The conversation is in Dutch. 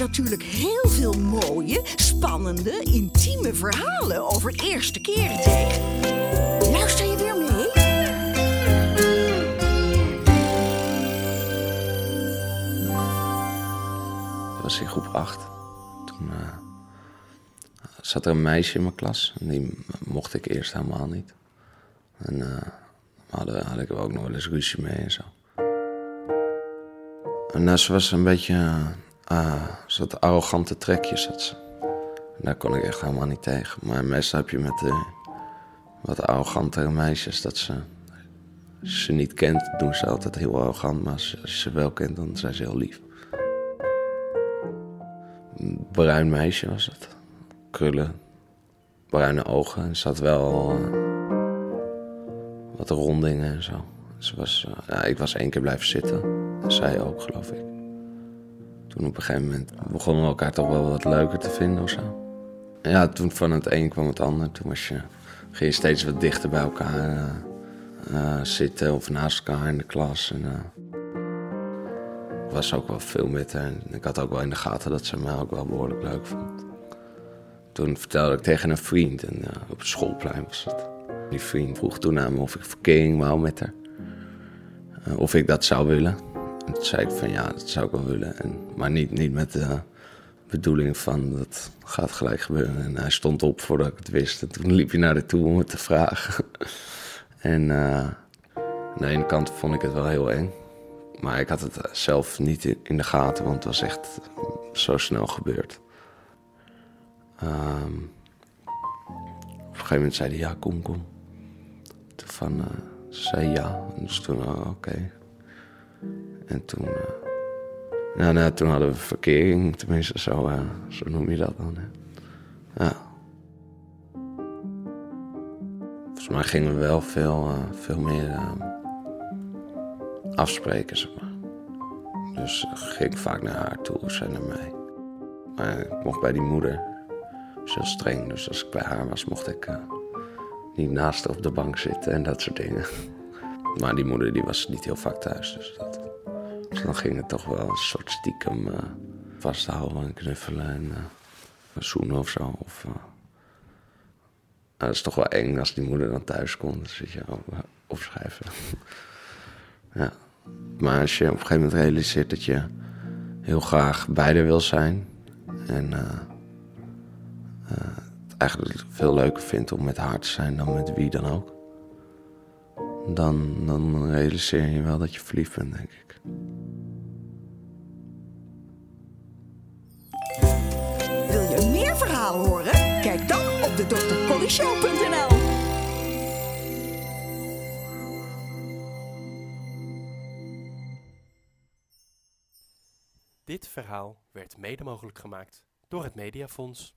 natuurlijk heel veel mooie, spannende, intieme verhalen over eerste keren tegen. Luister je weer mee? Dat was in groep 8. Toen eh, zat er een meisje in mijn klas. En die mocht ik eerst helemaal niet. En eh hadden, had ik ook nog wel eens ruzie mee en zo. En eh, ze was een beetje... ah, ze arrogante trekjes, had ze. Daar kon ik echt helemaal niet tegen. Maar meestal heb je met eh, wat arrogantere meisjes... dat ze... Als ze niet kent, doen ze altijd heel arrogant. Maar als, ze wel kent, dan zijn ze heel lief. Een bruin meisje was het. Krullen, bruine ogen. En ze had wel eh, wat rondingen en zo. Ze was, eh, ja, ik was één keer blijven zitten. En zij ook, geloof ik. Toen op een gegeven moment begonnen we elkaar toch wel wat leuker te vinden of zo. Ja, toen van het een kwam het ander. Toen was je, ging je steeds wat dichter bij elkaar eh, eh, zitten of naast elkaar in de klas. En, eh, ik was ook wel veel met haar. Ik had ook wel in de gaten dat ze mij ook wel behoorlijk leuk vond. Toen vertelde ik tegen een vriend, en, op het schoolplein was het. Die vriend vroeg toen aan me of ik verkering wou met haar. Of ik dat zou willen. Zei ik van ja, dat zou ik wel willen. En, maar niet, niet met de bedoeling van dat gaat gelijk gebeuren. En hij stond op voordat ik het wist. En toen liep hij naar de toe om het te vragen. en eh, aan de ene kant vond ik het wel heel eng. Maar ik had het zelf niet in, de gaten, want het was echt zo snel gebeurd. Ehm, op een gegeven moment zei hij, ja, kom, kom. Toen van, eh, ze zei ja. En dus toen, oh, oké. En toen, nou, nou, toen hadden we verkering, tenminste, zo, eh, zo noem je dat dan. Hè. Ja. Volgens mij gingen we wel veel, eh, veel meer afspreken, zeg maar. Dus ging ik vaak naar haar toe, zij naar mij. Maar ik mocht bij die moeder, was heel streng. Dus als ik bij haar was, mocht ik niet naast op de bank zitten en dat soort dingen. Maar die moeder die was niet heel vaak thuis, dus, dat, dan ging het toch wel een soort stiekem eh, vasthouden en knuffelen en eh, zoenen of zo. Of, eh, nou, dat is toch wel eng als die moeder dan thuis komt. Dan zit je op, opschrijven. ja. Maar als je op een gegeven moment realiseert dat je heel graag beide wil zijn. En het eigenlijk veel leuker vindt om met haar te zijn dan met wie dan ook. Dan, dan realiseer je wel dat je verliefd bent, denk ik. Verhalen horen? Kijk dan op de drcollyshow.nl Dit verhaal werd mede mogelijk gemaakt door het Mediafonds.